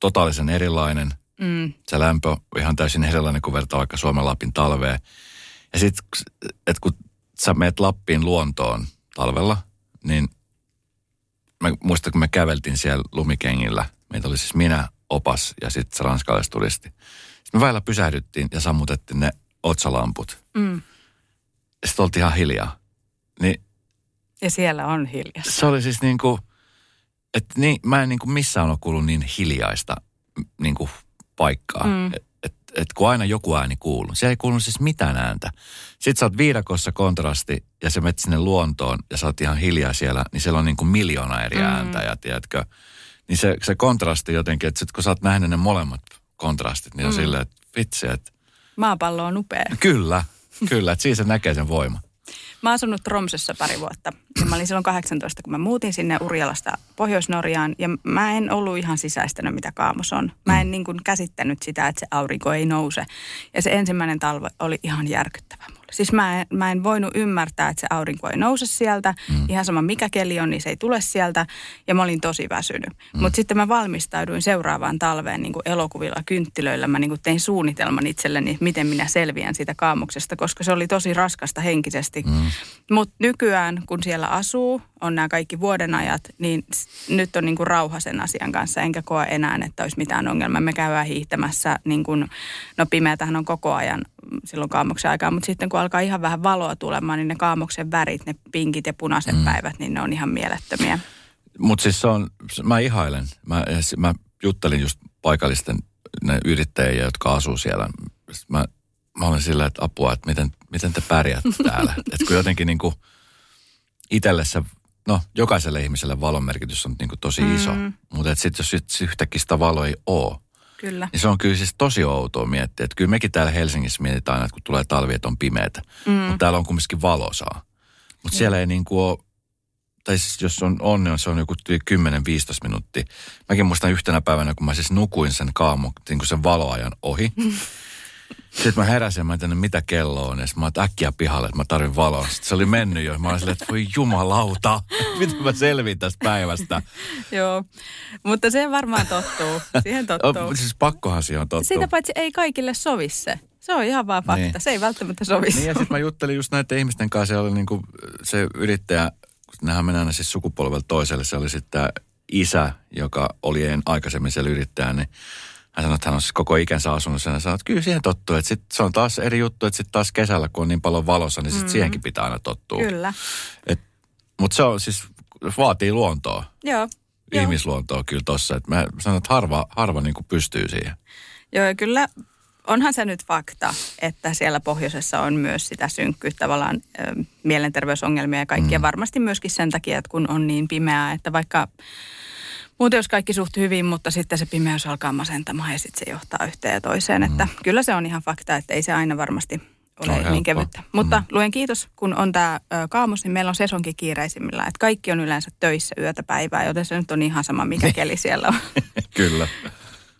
totaalisen erilainen. Mm. Se lämpö on ihan täysin erilainen kuin vertaa vaikka Suomen Lapin talveen. Ja sitten, että kun sä meet Lappiin luontoon talvella, niin mä muistan, kun me käveltiin siellä lumikengillä. Meitä oli siis minä, opas ja sitten se ranskalaisturisti. Sitten me välillä pysähdyttiin ja sammutettiin ne otsalamput. Mm. Sitten oltiin ihan hiljaa. Niin Ja siellä on hiljasta. se oli siis niin kuin, että niin, mä en niin kuin missään ole kuullut niin hiljaista niin kuin paikkaa. Mm. Mm. Että et, et kun aina joku ääni kuuluu. Se ei kuulunut siis mitään ääntä. Sitten sä oot viidakossa kontrasti ja sä menet sinne luontoon ja sä oot ihan hiljaa siellä, niin siellä on niin kuin miljoona eri Mm. ääntä ja tiedätkö. Niin se, se kontrasti jotenkin, että sit kun sä oot nähnyt ne molemmat kontrastit, niin on Mm. silleen, että vitsi, että Maapallo on upea. kyllä, kyllä, että siinä se näkee sen voiman. Mä oon asunut Tromsössä pari vuotta. Ja mä olin silloin 18, kun mä muutin sinne Urjalasta Pohjois-Norjaan. Ja mä en ollut ihan sisäistänyt, mitä kaamos on. Mä en niin kuin käsittänyt sitä, että se aurinko ei nouse. Ja se ensimmäinen talve oli ihan järkyttävä. Siis mä en, mä en voinut ymmärtää, että se aurinko ei nouse sieltä. Mm. Ihan sama mikä keli on, niin se ei tule sieltä. Ja mä olin tosi väsynyt. Mm. Mutta sitten mä valmistauduin seuraavaan talveen niin kuin elokuvilla, kynttilöillä. Mä niin kuin tein suunnitelman itselleni, miten minä selviän siitä kaamuksesta, koska se oli tosi raskasta henkisesti. Mm. Mutta nykyään, kun siellä asuu, on nämä kaikki vuodenajat, niin nyt on niinku rauha sen asian kanssa, enkä koe enää, että olisi mitään ongelmaa. Me käydään hiihtämässä, niin kun, no pimeätähän on koko ajan silloin kaamoksen aikaa, mutta sitten kun alkaa ihan vähän valoa tulemaan, niin ne kaamoksen värit, ne pinkit ja punaiset mm. päivät, niin ne on ihan mielettömiä. Mutta siis se on, mä ihailen. Mä, mä juttelin just paikallisten ne yrittäjiä, jotka asuu siellä. Mä, mä olen sillä, että apua, että miten, miten te pärjäätte täällä. että kun jotenkin niin kuin itselle se, no jokaiselle ihmiselle valon merkitys on niin kuin tosi iso. Mm. Mutta sitten jos yhtäkkiä sitä valoa ei ole, Kyllä. niin se on kyllä siis tosi outoa miettiä. Että kyllä mekin täällä Helsingissä mietitään aina, että kun tulee talvi, että on pimeätä. Mm. Mutta täällä on kumminkin valosaa. Mutta siellä ei niin kuin ole, tai siis jos on on, niin se on joku tyyli 10-15 minuuttia. Mäkin muistan yhtenä päivänä, kun mä siis nukuin sen kaamu, niin kuin sen valoajan ohi. Sitten mä heräsin mä ajattelin, mitä kello on. Ja mä oon äkkiä pihalle, että mä tarvin valoa. Sitten se oli mennyt jo. Mä olin silleen, että voi jumalauta, miten mä selvin tästä päivästä. Joo, mutta se varmaan tottuu. Siihen tottuu. O, siis pakkohan siihen on tottua. Siitä paitsi ei kaikille sovi se. Se on ihan vaan fakta. Niin. Se ei välttämättä sovi. Niin ja sitten mä juttelin just näiden ihmisten kanssa, se oli niinku se yrittäjä, kun nehän menee aina siis sukupolvelta toiselle, se oli sitten isä, joka oli en aikaisemmin siellä yrittäjä, niin hän sanoi, että hän on siis koko ikänsä asunut sen ja sanoi, että kyllä siihen tottuu, että sit se on taas eri juttu, että sitten taas kesällä, kun on niin paljon valossa, niin sitten mm. siihenkin pitää aina tottua. Kyllä. Mutta se on siis, vaatii luontoa, Joo. Ihmisluontoa kyllä tossa. Että mä sanon, että harva, harva niinku pystyy siihen. Joo, ja kyllä onhan se nyt fakta, että siellä pohjoisessa on myös sitä synkkyyttä, tavallaan ö, mielenterveysongelmia ja kaikkia. Mm. Varmasti myöskin sen takia, että kun on niin pimeää, että vaikka muuten jos kaikki suht hyvin, mutta sitten se pimeys alkaa masentamaan ja sitten se johtaa yhteen ja toiseen. Mm. Että kyllä se on ihan fakta, että ei se aina varmasti ole on niin helppoa. kevyttä. Mutta luen kiitos, kun on tämä kaamos, niin meillä on sesonkin kiireisimmillä. Että kaikki on yleensä töissä yötä päivää, joten se nyt on ihan sama, mikä keli siellä on. kyllä.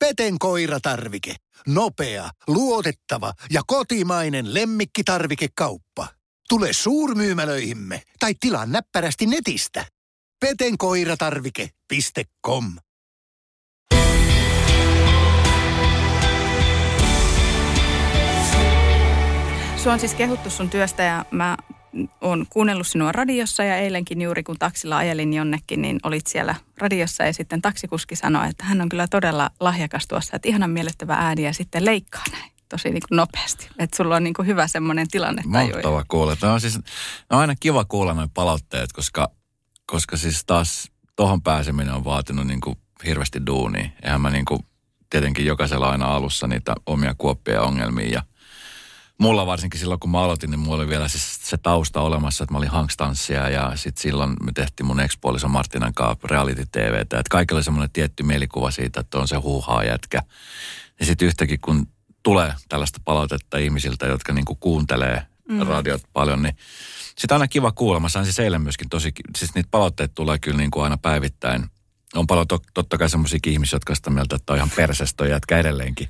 Peten koiratarvike. Nopea, luotettava ja kotimainen lemmikkitarvikekauppa. Tule suurmyymälöihimme tai tilaa näppärästi netistä. petenkoiratarvike.com Sua on siis kehuttu sun työstä ja mä oon kuunnellut sinua radiossa ja eilenkin juuri kun taksilla ajelin jonnekin, niin olit siellä radiossa ja sitten taksikuski sanoi, että hän on kyllä todella lahjakas tuossa, että ihanan miellyttävä ääni ja sitten leikkaa näin tosi niin kuin nopeasti. Että sulla on niin kuin hyvä semmoinen tilanne. Mahtava kuulla. Tämä on siis on aina kiva kuulla noin palautteet, koska, koska siis taas tohon pääseminen on vaatinut niin kuin hirveästi duunia. Eihän mä niin kuin, tietenkin jokaisella aina alussa niitä omia kuoppia ja ongelmia ja mulla varsinkin silloin, kun mä aloitin, niin mulla oli vielä siis se tausta olemassa, että mä olin hankstanssia ja sitten silloin me tehtiin mun ekspuoliso Martinan kanssa reality TVtä. Että kaikilla oli semmoinen tietty mielikuva siitä, että on se huuhaa jätkä. Ja sitten yhtäkin, kun tulee tällaista palautetta ihmisiltä, jotka niinku kuuntelee mm. radiot paljon, niin sitä on aina kiva kuulla. Mä sain siis eilen myöskin tosi, siis niitä palautteita tulee kyllä niinku aina päivittäin – on paljon to, totta kai semmoisia ihmisiä, jotka sitä mieltä, että on ihan persestä jätkä edelleenkin.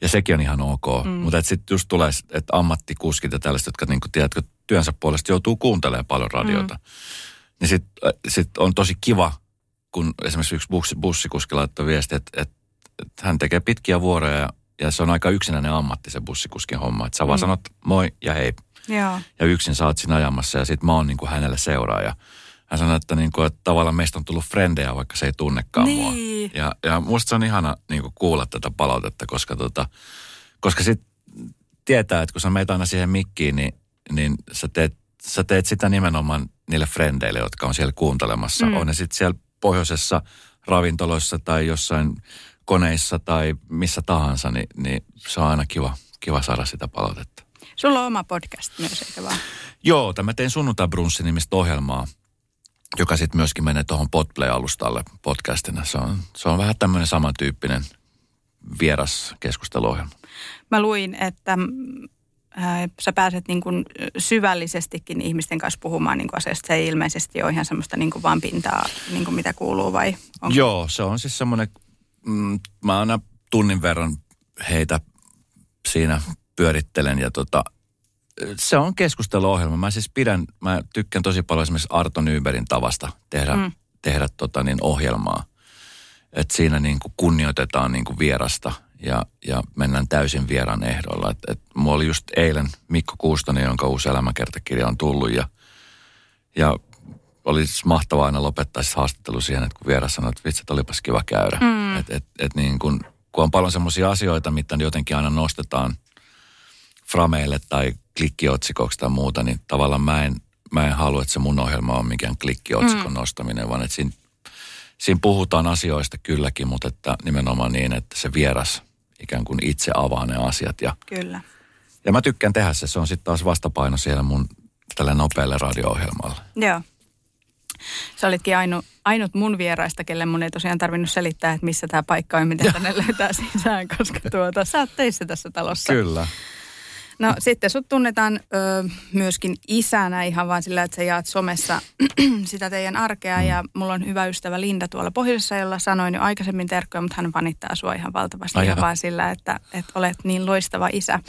Ja sekin on ihan ok. Mm. Mutta sitten just tulee, että ammattikuskit ja tällaiset, jotka niin tiedätkö, työnsä puolesta joutuu kuuntelemaan paljon radiota. Mm. Niin sitten äh, sit on tosi kiva, kun esimerkiksi yksi bussi, bussikuski laittoi viesti, että, että, että hän tekee pitkiä vuoroja ja, ja se on aika yksinäinen ammatti se bussikuskin homma. Että sä mm. vaan sanot moi ja hei. Joo. Ja yksin sä oot siinä ajamassa ja sitten mä oon niin kuin hänelle seuraaja hän sanoi, että, niin kuin, että tavallaan meistä on tullut frendejä, vaikka se ei tunnekaan niin. mua. Ja, ja musta se on ihana niin kuin kuulla tätä palautetta, koska, tota, koska sit tietää, että kun sä meet aina siihen mikkiin, niin, niin sä, teet, sä teet sitä nimenomaan niille frendeille, jotka on siellä kuuntelemassa. Mm. On ne sitten siellä pohjoisessa ravintoloissa tai jossain koneissa tai missä tahansa, niin, niin se on aina kiva, kiva saada sitä palautetta. Sulla on oma podcast myös, eikä vaan? Joo, tämä teen sunnuntai nimistä ohjelmaa – joka sitten myöskin menee tuohon Podplay-alustalle podcastina. Se on, se on vähän tämmöinen samantyyppinen vieras keskusteluohjelma. Mä luin, että äh, sä pääset niin kuin syvällisestikin ihmisten kanssa puhumaan niin kuin asiasta. Se ei ilmeisesti ole ihan semmoista niin kuin vaan pintaa, niin kuin mitä kuuluu vai? Onko? Joo, se on siis semmoinen, mm, mä aina tunnin verran heitä siinä pyörittelen ja tota, se on keskusteluohjelma. Mä siis pidän, mä tykkään tosi paljon esimerkiksi Arto Nyberin tavasta tehdä, mm. tehdä tota niin ohjelmaa. Että siinä niin kuin kunnioitetaan niin kuin vierasta ja, ja mennään täysin vieran ehdolla. Et, et mulla oli just eilen Mikko Kuustonen, jonka uusi elämäkertakirja on tullut ja, ja oli siis mahtavaa aina lopettaa siis haastattelu siihen, että kun vieras sanoi, että vitsi, olipas kiva käydä. Mm. Että et, et niin kun, kun on paljon semmoisia asioita, mitä jotenkin aina nostetaan frameille tai klikkiotsikoksi tai muuta, niin tavallaan mä en, mä en halua, että se mun ohjelma on mikään klikkiotsikon mm. nostaminen, vaan että siinä, siinä puhutaan asioista kylläkin, mutta että nimenomaan niin, että se vieras ikään kuin itse avaa ne asiat. Ja, Kyllä. Ja mä tykkään tehdä se, se on sitten taas vastapaino siellä mun tälle nopealle radio-ohjelmalle. Joo. Sä olitkin ainut, ainut mun vieraista, kelle mun ei tosiaan tarvinnut selittää, että missä tämä paikka on, miten tänne löytää sisään, koska tuota, sä oot teissä tässä talossa. Kyllä. No sitten sut tunnetaan ö, myöskin isänä ihan vaan sillä, että sä jaat somessa sitä teidän arkea. Mm. Ja mulla on hyvä ystävä Linda tuolla pohjoisessa, jolla sanoin jo aikaisemmin terkkoja, mutta hän vanittaa sua ihan valtavasti Ai ihan vaan sillä, että, että olet niin loistava isä.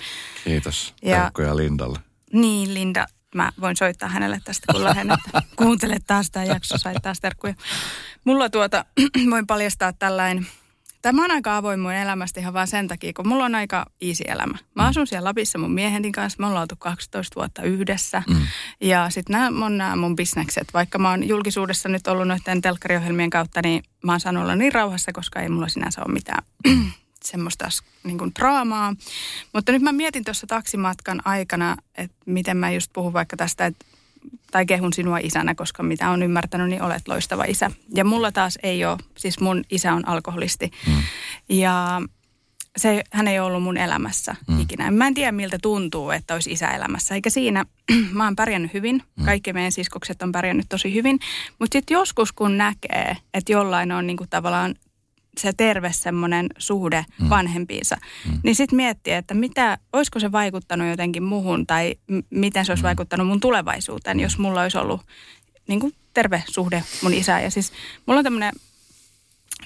Kiitos. Ja, terkkoja Lindalle. Niin, Linda, mä voin soittaa hänelle tästä, kun lähden, että kuuntele taas tämä jakso, sai taas terkkuja. Mulla tuota, voin paljastaa tällainen Tämä on aika avoin mun elämästä ihan vaan sen takia, kun mulla on aika easy elämä. Mä mm. asun siellä Lapissa mun miehentin kanssa, me ollaan oltu 12 vuotta yhdessä. Mm. Ja sitten nämä on nämä mun bisnekset. Vaikka mä oon julkisuudessa nyt ollut noiden telkkariohjelmien kautta, niin mä oon saanut olla niin rauhassa, koska ei mulla sinänsä ole mitään semmoista niin kuin draamaa. Mutta nyt mä mietin tuossa taksimatkan aikana, että miten mä just puhun vaikka tästä, että tai kehun sinua isänä, koska mitä on ymmärtänyt, niin olet loistava isä. Ja mulla taas ei ole, siis mun isä on alkoholisti. Mm. Ja se, hän ei ollut mun elämässä mm. ikinä. Mä en tiedä, miltä tuntuu, että olisi isä elämässä. Eikä siinä, mä oon pärjännyt hyvin. Mm. Kaikki meidän siskokset on pärjännyt tosi hyvin. Mutta sitten joskus, kun näkee, että jollain on niinku tavallaan se terve semmoinen suhde mm. vanhempiinsa, mm. niin sitten miettii, että mitä, olisiko se vaikuttanut jotenkin muhun tai m- miten se olisi mm. vaikuttanut mun tulevaisuuteen, jos mulla olisi ollut niin kuin terve suhde mun isään. Ja siis mulla on tämmöinen,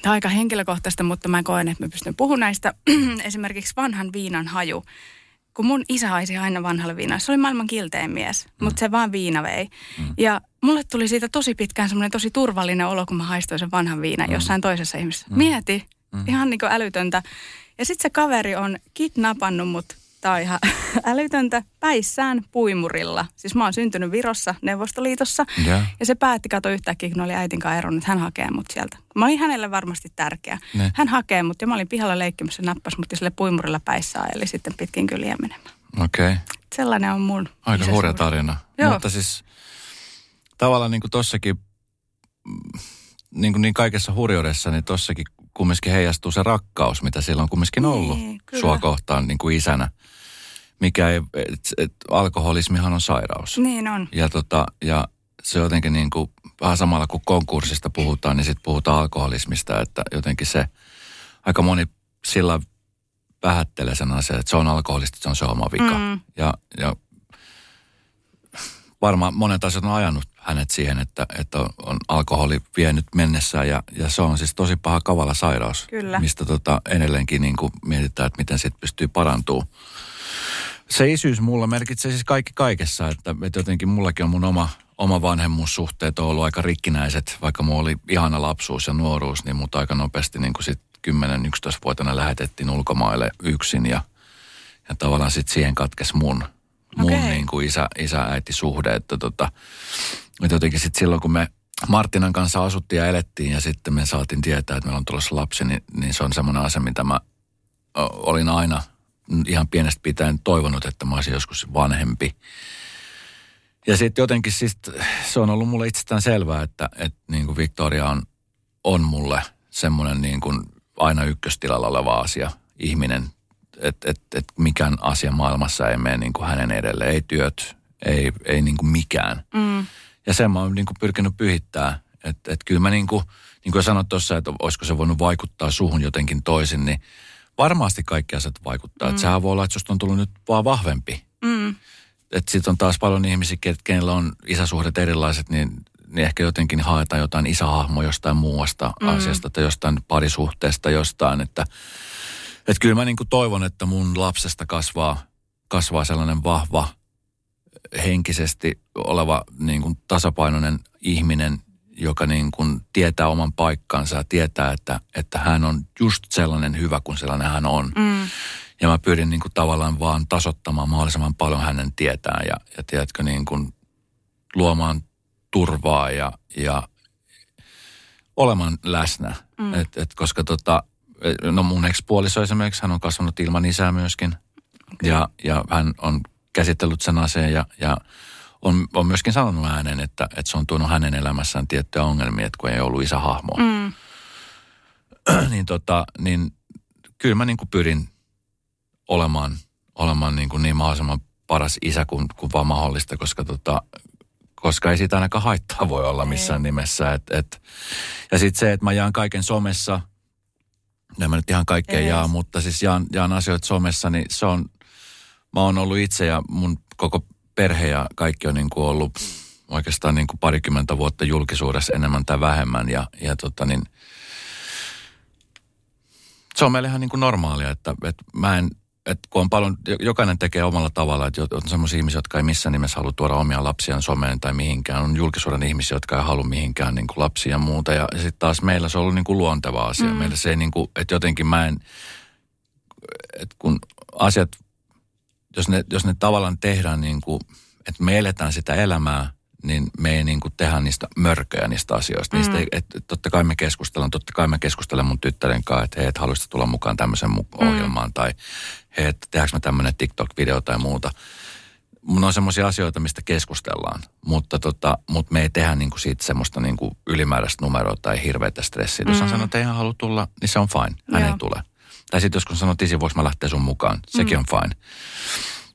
tämä on aika henkilökohtaista, mutta mä koen, että mä pystyn puhumaan näistä. Esimerkiksi vanhan viinan haju kun mun isä haisi aina vanhalle viinalle. Se oli maailman kiltein mies, mm. mutta se vaan viina vei. Mm. Ja mulle tuli siitä tosi pitkään semmoinen tosi turvallinen olo, kun mä haistoin sen vanhan viinan mm. jossain toisessa ihmisessä. Mm. Mieti, mm. ihan niin kuin älytöntä. Ja sitten se kaveri on kidnappannut mut Tämä on ihan älytöntä. Päissään puimurilla. Siis mä oon syntynyt Virossa Neuvostoliitossa. Ja. Ja se päätti kato yhtäkkiä, kun oli äitin kanssa eronnut, että hän hakee mut sieltä. Mä olin hänelle varmasti tärkeä. Ne. Hän hakee mut ja mä olin pihalla leikkimässä, nappas mut ja sille puimurilla päissään, eli sitten pitkin kyliä menemään. Okei. Okay. Sellainen on mun Aika hurja tarina. Joo. Mutta siis tavallaan niin kuin tossakin, niin, kuin niin kaikessa hurjoudessa, niin tossakin kumminkin heijastuu se rakkaus, mitä sillä on kumminkin ollut Niin, kyllä. sua kohtaan niin kuin isänä. Mikä ei, et, et, alkoholismihan on sairaus. Niin on. Ja, tota, ja se jotenkin niin kuin, vähän samalla kuin konkurssista puhutaan, niin sitten puhutaan alkoholismista, että jotenkin se, aika moni sillä vähättelee sen asian, että se on alkoholista, se on se oma vika. Mm. Ja, ja varmaan monet asiat on ajanut hänet siihen, että, että on alkoholi vienyt mennessään ja, ja se on siis tosi paha kavala sairaus. Kyllä. Mistä tota edelleenkin niin kuin mietitään, että miten siitä pystyy parantuu. Se isyys mulla merkitsee siis kaikki kaikessa, että, että jotenkin mullakin on mun oma, oma vanhemmuussuhteet on ollut aika rikkinäiset, vaikka mulla oli ihana lapsuus ja nuoruus, niin mut aika nopeasti niin kuin sit 10-11-vuotiaana lähetettiin ulkomaille yksin ja, ja tavallaan sitten siihen katkesi mun, mun Okei. niin kuin isä, isä-äiti suhde, että tota, että jotenkin sitten silloin kun me Martinan kanssa asuttiin ja elettiin ja sitten me saatiin tietää, että meillä on tulossa lapsi, niin, niin se on semmoinen asia, mitä mä olin aina ihan pienestä pitäen toivonut, että mä olisin joskus vanhempi. Ja sitten jotenkin siis se on ollut mulle itsestään selvää, että, että niin kuin Victoria on, on mulle semmoinen niin kuin aina ykköstilalla oleva asia, ihminen, että et, et mikään asia maailmassa ei mene niin kuin hänen edelle, ei työt, ei, ei niin kuin mikään. Mm. Ja sen mä oon niin kuin pyrkinyt pyhittää. Että et kyllä mä niin kuin, niin kuin sanoit tuossa, että olisiko se voinut vaikuttaa suhun jotenkin toisin, niin varmasti kaikki asiat vaikuttaa. Mm. Että sehän voi olla, että susta on tullut nyt vaan vahvempi. Mm. Että sitten on taas paljon ihmisiä, kenellä on isäsuhdet erilaiset, niin, niin ehkä jotenkin haetaan jotain isähahmoa jostain muusta mm. asiasta tai jostain parisuhteesta jostain. Että, että kyllä mä niin kuin toivon, että mun lapsesta kasvaa, kasvaa sellainen vahva, henkisesti oleva niin kuin tasapainoinen ihminen, joka niin kuin tietää oman paikkansa ja tietää, että, että hän on just sellainen hyvä kuin sellainen hän on. Mm. Ja mä pyrin niin kuin tavallaan vaan tasottamaan mahdollisimman paljon hänen tietää ja, ja tiedätkö niin kuin luomaan turvaa ja, ja olemaan läsnä. Mm. Et, et koska tota, no mun ex-puoliso esimerkiksi, hän on kasvanut ilman isää myöskin. Okay. Ja, ja hän on käsitellyt sen asian ja, ja on, on myöskin sanonut ääneen, että, että se on tuonut hänen elämässään tiettyjä ongelmia, että kun ei ollut isähahmoa. Mm. niin, tota, niin kyllä mä niin kuin pyrin olemaan, olemaan niin, kuin niin mahdollisimman paras isä kuin, kuin vaan mahdollista, koska, tota, koska ei siitä ainakaan haittaa voi olla missään nimessä. Et, et, ja sitten se, että mä jaan kaiken somessa, en mä nyt ihan kaikkea Ei. jaa, mutta siis jaan, jaan asioita somessa, niin se on, mä oon ollut itse ja mun koko perhe ja kaikki on niin kuin ollut oikeastaan niin kuin parikymmentä vuotta julkisuudessa enemmän tai vähemmän. Ja, ja tota niin, se on meille ihan niin kuin normaalia, että, että mä en, että kun on paljon, jokainen tekee omalla tavalla, että on sellaisia ihmisiä, jotka ei missään nimessä halua tuoda omia lapsiaan someen tai mihinkään. On julkisuuden ihmisiä, jotka ei halua mihinkään niin kuin lapsia ja muuta. Ja, sitten taas meillä se on ollut niin kuin luonteva asia. Mm. Meillä se ei niin kuin, että jotenkin mä en, että kun asiat, jos ne, jos ne tavallaan tehdään niin kuin, että me eletään sitä elämää, niin me ei niin kuin tehdä niistä mörköjä niistä asioista. Mm. Niistä ei, et, totta kai me keskustellaan, totta kai mä keskustelen mun tyttären kanssa, että hei, et haluaisit tulla mukaan tämmöisen mu- ohjelmaan tai hei, että tehdäänkö me tämmöinen TikTok-video tai muuta. Mun on semmoisia asioita, mistä keskustellaan, mutta, tota, mutta me ei tehdä niin kuin siitä semmoista niin kuin ylimääräistä numeroa tai hirveätä stressiä. Jos hän sanoo, että ei hän halua tulla, niin se on fine, hän Joo. ei tule. Tai sitten jos kun sanoo, että isi, voiko mä lähteä sun mukaan, sekin on fine.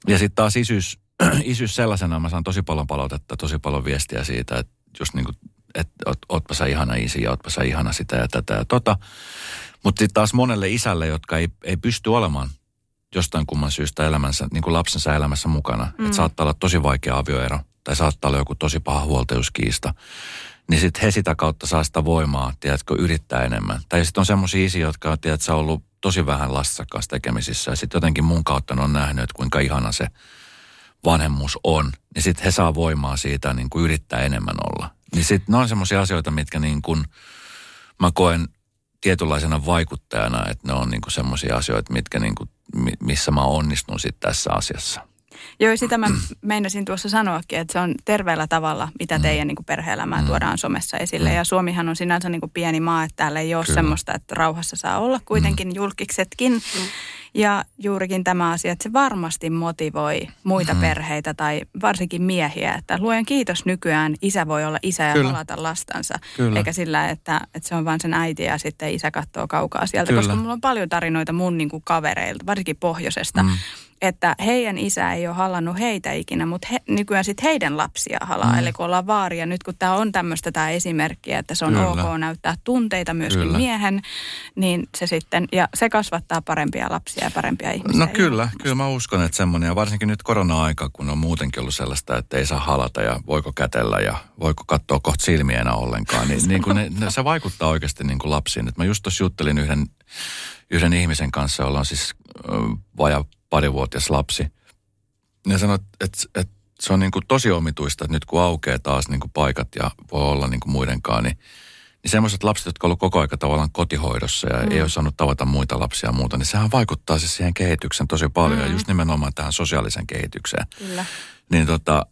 Ja sitten taas isyys, isyys sellaisena, mä saan tosi paljon palautetta, tosi paljon viestiä siitä, että just niin kuin, että oot, ootpa sä ihana isi ja ootpa sä ihana sitä ja tätä ja tota. Mutta sitten taas monelle isälle, jotka ei, ei pysty olemaan jostain kumman syystä elämänsä, niin kuin lapsensa elämässä mukana. Mm. Että saattaa olla tosi vaikea avioero tai saattaa olla joku tosi paha huoltajuuskiista. Niin sitten he sitä kautta saa sitä voimaa, tiedätkö, yrittää enemmän. Tai sitten on semmoisia isiä, jotka on, tiedätkö, ollut tosi vähän lastensa kanssa tekemisissä. Ja sitten jotenkin mun kautta ne on nähnyt, että kuinka ihana se vanhemmuus on. Niin sitten he saa voimaa siitä niin kuin yrittää enemmän olla. Niin sitten ne on semmoisia asioita, mitkä niin kuin mä koen tietynlaisena vaikuttajana, että ne on niin semmoisia asioita, mitkä niin kuin, missä mä onnistun sitten tässä asiassa. Joo, sitä mä meinasin tuossa sanoakin, että se on terveellä tavalla, mitä mm. teidän niin kuin perhe-elämää mm. tuodaan somessa esille. Mm. Ja Suomihan on sinänsä niin kuin pieni maa, että täällä ei ole Kyllä. semmoista, että rauhassa saa olla kuitenkin mm. julkiksetkin. Mm. Ja juurikin tämä asia, että se varmasti motivoi muita mm. perheitä tai varsinkin miehiä. Että luojan kiitos nykyään isä voi olla isä ja Kyllä. halata lastansa. Kyllä. Eikä sillä, että, että se on vain sen äiti ja sitten isä katsoo kaukaa sieltä. Kyllä. Koska mulla on paljon tarinoita mun niin kuin kavereilta, varsinkin pohjoisesta. Mm että heidän isä ei ole halannut heitä ikinä, mutta he, nykyään sitten heidän lapsia halaa. Mm. Eli kun ollaan vaaria, nyt kun tämä on tämmöistä tämä esimerkki, että se on Kyllä. ok näyttää tunteita myöskin kyllä. miehen, niin se sitten, ja se kasvattaa parempia lapsia ja parempia ihmisiä. No kyllä, kyllä mä uskon, että semmoinen, ja varsinkin nyt korona-aika, kun on muutenkin ollut sellaista, että ei saa halata ja voiko kätellä ja voiko katsoa kohta silmiä ollenkaan, niin, niin kuin ne, ne, se vaikuttaa oikeasti niin kuin lapsiin. Et mä just tuossa juttelin yhden, yhden ihmisen kanssa, jolla on siis vaja parivuotias lapsi. Ja sanoi, että, että se on niin kuin tosi omituista, että nyt kun aukeaa taas niin kuin paikat ja voi olla niin kuin muidenkaan, niin, niin semmoiset lapset, jotka ovat koko aika tavallaan kotihoidossa ja mm. ei ole saanut tavata muita lapsia ja muuta, niin sehän vaikuttaa siis siihen kehitykseen tosi paljon mm. ja just nimenomaan tähän sosiaalisen kehitykseen. Kyllä. Niin tota,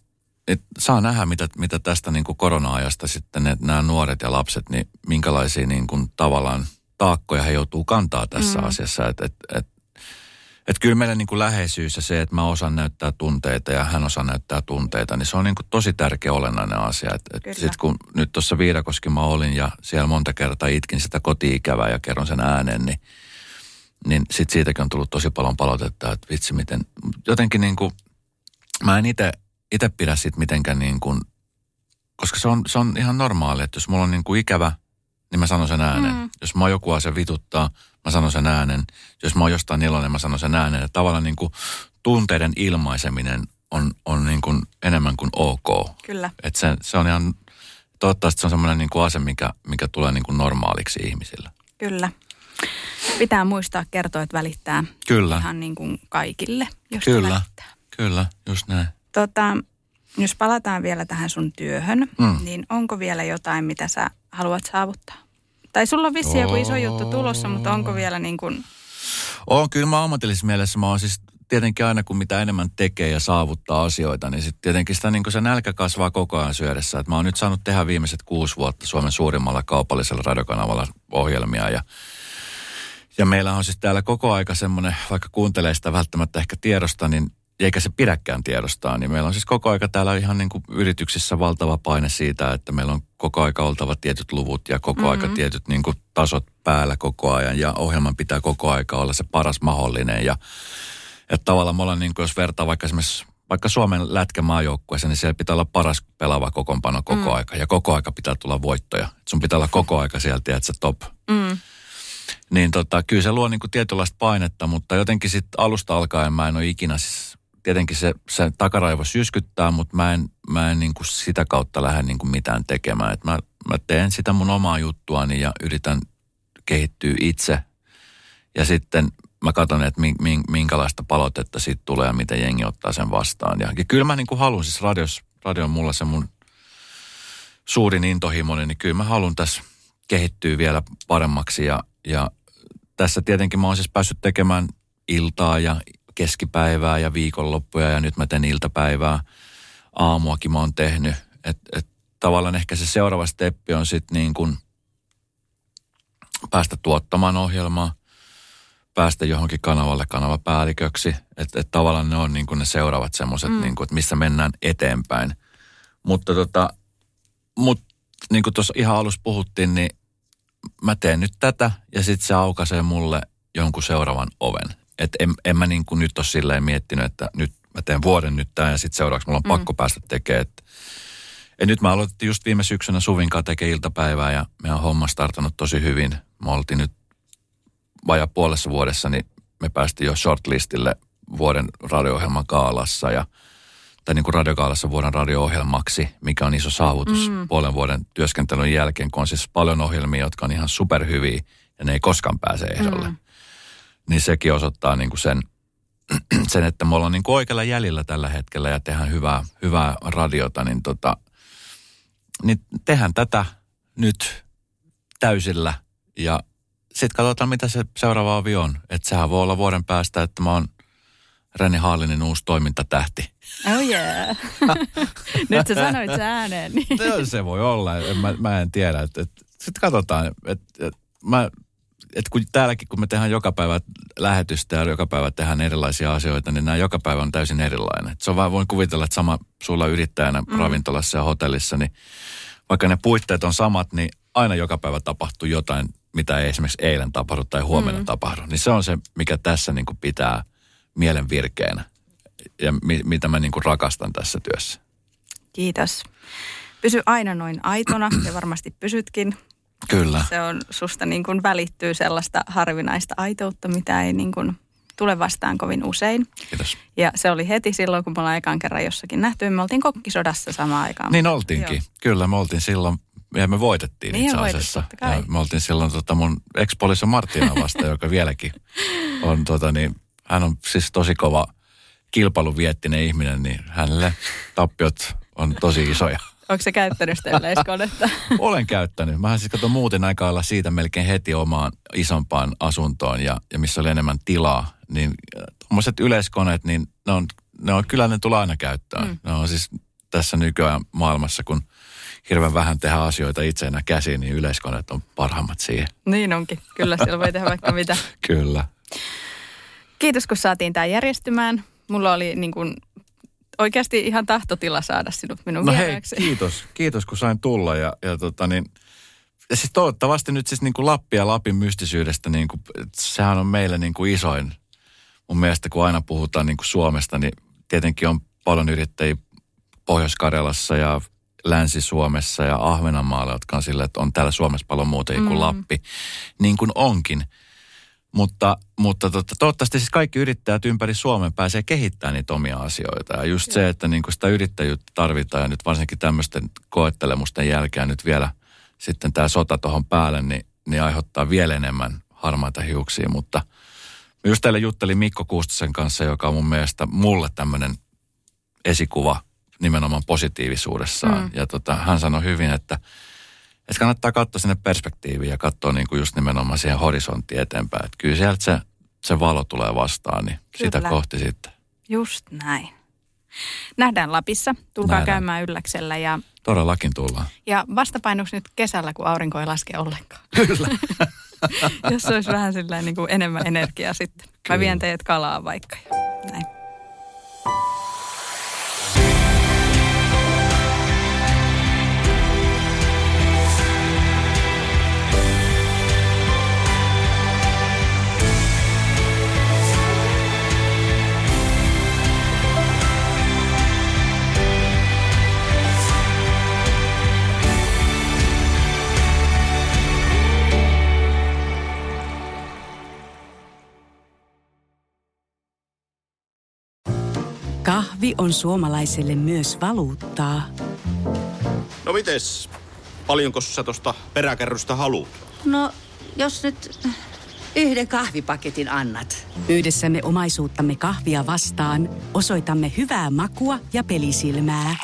et saa nähdä, mitä, mitä tästä niin kuin korona-ajasta sitten ne, nämä nuoret ja lapset, niin minkälaisia niin kuin tavallaan taakkoja he joutuu kantaa tässä mm. asiassa. Että et, et että kyllä meillä niin kuin läheisyys ja se, että mä osaan näyttää tunteita ja hän osaa näyttää tunteita, niin se on niin kuin tosi tärkeä olennainen asia. Et, et Sitten kun nyt tuossa Viidakoski mä olin ja siellä monta kertaa itkin sitä koti-ikävää ja kerron sen äänen, niin, niin sitten siitäkin on tullut tosi paljon palautetta, että vitsi miten, jotenkin niin kuin, mä en itse pidä siitä mitenkään niin kuin, koska se on, se on ihan normaali, että jos mulla on niin kuin ikävä, niin mä sanon sen äänen. Mm. Jos mä joku asia vituttaa, mä sanon sen äänen. Jos mä oon jostain iloinen, mä sanon sen äänen. Että tavallaan niin kuin tunteiden ilmaiseminen on, on niin kuin enemmän kuin ok. Kyllä. Että se, se on ihan, toivottavasti se on semmoinen niin kuin ase, mikä, mikä tulee niin kuin normaaliksi ihmisille. Kyllä. Pitää muistaa kertoa, että välittää Kyllä. ihan niin kuin kaikille, jos Kyllä, välittää. kyllä, just näin. Tota, jos palataan vielä tähän sun työhön, mm. niin onko vielä jotain, mitä sä haluat saavuttaa? Tai sulla on vissi joku iso juttu tulossa, mutta onko vielä niin kuin... On, kyllä mä ammatillisessa mielessä mä oon siis tietenkin aina kun mitä enemmän tekee ja saavuttaa asioita, niin sitten tietenkin sitä niin se nälkä kasvaa koko ajan syödessä. Et mä oon nyt saanut tehdä viimeiset kuusi vuotta Suomen suurimmalla kaupallisella radiokanavalla ohjelmia ja ja meillä on siis täällä koko aika semmoinen, vaikka kuuntelee sitä välttämättä ehkä tiedosta, niin eikä se pidäkään tiedostaa, niin meillä on siis koko aika täällä ihan niin kuin yrityksissä valtava paine siitä, että meillä on koko aika oltava tietyt luvut ja koko mm-hmm. aika tietyt niin kuin tasot päällä koko ajan ja ohjelman pitää koko aika olla se paras mahdollinen ja että tavallaan me ollaan niin kuin, jos vertaa vaikka esimerkiksi vaikka Suomen lätkämaajoukkueessa, niin siellä pitää olla paras pelaava kokoonpano koko mm. aika. Ja koko aika pitää tulla voittoja. sun pitää olla koko aika sieltä, että se top. Mm. Niin tota, kyllä se luo niin kuin tietynlaista painetta, mutta jotenkin sitten alusta alkaen mä en ole ikinä siis tietenkin se, se takaraivo syskyttää, mutta mä en, mä en niin kuin sitä kautta lähde niin kuin mitään tekemään. Et mä, mä teen sitä mun omaa juttuani ja yritän kehittyä itse. Ja sitten mä katson, että minkälaista palautetta siitä tulee ja miten jengi ottaa sen vastaan. Ja, ja kyllä mä niin kuin haluan, siis radios, radio on mulla se mun suurin intohimoni, niin kyllä mä haluan tässä kehittyä vielä paremmaksi. Ja, ja tässä tietenkin mä oon siis päässyt tekemään iltaa ja keskipäivää ja viikonloppuja ja nyt mä teen iltapäivää. Aamuakin mä oon tehnyt. Että et, tavallaan ehkä se seuraava steppi on sitten niin kuin päästä tuottamaan ohjelmaa, päästä johonkin kanavalle kanavapäälliköksi. Että et tavallaan ne on niin kuin ne seuraavat semmoiset, mm. niin kuin, että missä mennään eteenpäin. Mutta tota, mut, niin kuin tuossa ihan alussa puhuttiin, niin mä teen nyt tätä ja sitten se aukaisee mulle jonkun seuraavan oven. Että en, en mä niin kuin nyt ole silleen miettinyt, että nyt mä teen vuoden nyt tämän ja sitten seuraavaksi mulla on mm. pakko päästä tekemään. Et, ja nyt mä aloitin just viime syksynä Suvin kanssa tekemään iltapäivää ja me on homma startanut tosi hyvin. Me oltiin nyt vajaa puolessa vuodessa, niin me päästiin jo shortlistille vuoden radio-ohjelman kaalassa ja tai niin kuin radiokaalassa vuoden radio-ohjelmaksi, mikä on iso saavutus mm. puolen vuoden työskentelyn jälkeen, kun on siis paljon ohjelmia, jotka on ihan superhyviä ja ne ei koskaan pääse ehdolle. Mm niin sekin osoittaa niin kuin sen, sen, että me ollaan niin kuin oikealla jäljellä tällä hetkellä ja tehdään hyvää, hyvää radiota, niin, tota, niin tehdään tätä nyt täysillä ja sitten katsotaan, mitä se seuraava avi on. Että sehän voi olla vuoden päästä, että mä oon Reni Haalinin uusi toimintatähti. Oh yeah. Nyt sä sanoit ääneen. No, se voi olla, en, mä, mä en tiedä. Et, et, sitten katsotaan. Et, et, mä, et kun täälläkin, kun me tehdään joka päivä lähetystä ja joka päivä tehdään erilaisia asioita, niin nämä joka päivä on täysin erilainen. Et se on vaan, voin kuvitella, että sama sulla yrittäjänä mm. ravintolassa ja hotellissa, niin vaikka ne puitteet on samat, niin aina joka päivä tapahtuu jotain, mitä ei esimerkiksi eilen tapahdu tai huomenna mm. tapahdu. Niin se on se, mikä tässä niin kuin pitää mielen virkeänä ja mi, mitä mä niin kuin rakastan tässä työssä. Kiitos. Pysy aina noin aitona ja varmasti pysytkin. Kyllä. Se on, susta niin kuin välittyy sellaista harvinaista aitoutta, mitä ei niin kuin tule vastaan kovin usein. Kiitos. Ja se oli heti silloin, kun me ollaan ekan kerran jossakin nähty. Me oltiin kokkisodassa samaan aikaan. Niin oltiinkin. Joo. Kyllä, me oltiin silloin ja me voitettiin niin itse asiassa. Ja me oltiin silloin tota mun ekspolissa Martina vasta, joka vieläkin on, tota, niin, hän on siis tosi kova kilpailuviettinen ihminen, niin hänelle tappiot on tosi isoja. Onko se käyttänyt sitä yleiskonetta? Olen käyttänyt. Mä siis kato muuten aika siitä melkein heti omaan isompaan asuntoon ja, ja missä oli enemmän tilaa. Niin tuommoiset yleiskoneet, niin ne on, ne on, kyllä ne tulee aina käyttöön. Mm. Ne on siis tässä nykyään maailmassa, kun hirveän vähän tehdä asioita itse enää käsiin, niin yleiskoneet on parhaimmat siihen. Niin onkin. Kyllä siellä voi tehdä vaikka mitä. Kyllä. Kiitos, kun saatiin tämä järjestymään. Mulla oli niin kuin oikeasti ihan tahtotila saada sinut minun No hei, kiitos. Kiitos, kun sain tulla. Ja, ja tota niin, ja siis toivottavasti nyt siis niin kuin Lappi ja Lapin mystisyydestä, niin kuin, sehän on meille niin kuin isoin. Mun mielestä kun aina puhutaan niin kuin Suomesta, niin tietenkin on paljon yrittäjiä Pohjois-Karjalassa ja Länsi-Suomessa ja Ahvenanmaalla, jotka on sillä, että on täällä Suomessa paljon muuta kuin mm. Lappi. Niin kuin onkin. Mutta, mutta totta, toivottavasti siis kaikki yrittäjät ympäri Suomen pääsee kehittämään niitä omia asioita. Ja just se, että niin sitä yrittäjyyttä tarvitaan ja nyt varsinkin tämmöisten koettelemusten jälkeen nyt vielä sitten tämä sota tuohon päälle, niin, niin aiheuttaa vielä enemmän harmaita hiuksia. Mutta just teille juttelin Mikko Kuustosen kanssa, joka on mun mielestä mulle tämmöinen esikuva nimenomaan positiivisuudessaan. Mm. Ja tota, hän sanoi hyvin, että että kannattaa katsoa sinne perspektiiviin ja katsoa niin kuin just nimenomaan siihen horisonttiin eteenpäin. Että kyllä sieltä se, se valo tulee vastaan, niin kyllä. sitä kohti sitten. Just näin. Nähdään Lapissa. Tulkaa Nähdään. käymään ylläksellä. Ja, Todellakin tullaan. Ja vastapainoksi nyt kesällä, kun aurinko ei laske ollenkaan. Kyllä. Jos olisi vähän niin kuin enemmän energiaa sitten. Kyllä. Mä vien teidät kalaa vaikka. Näin. Kahvi on suomalaiselle myös valuuttaa. No mites? Paljonko sä tosta peräkärrystä haluat? No, jos nyt yhden kahvipaketin annat. Yhdessämme omaisuuttamme kahvia vastaan osoitamme hyvää makua ja pelisilmää.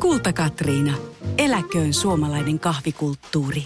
Kulta Katriina. Eläköön suomalainen kahvikulttuuri.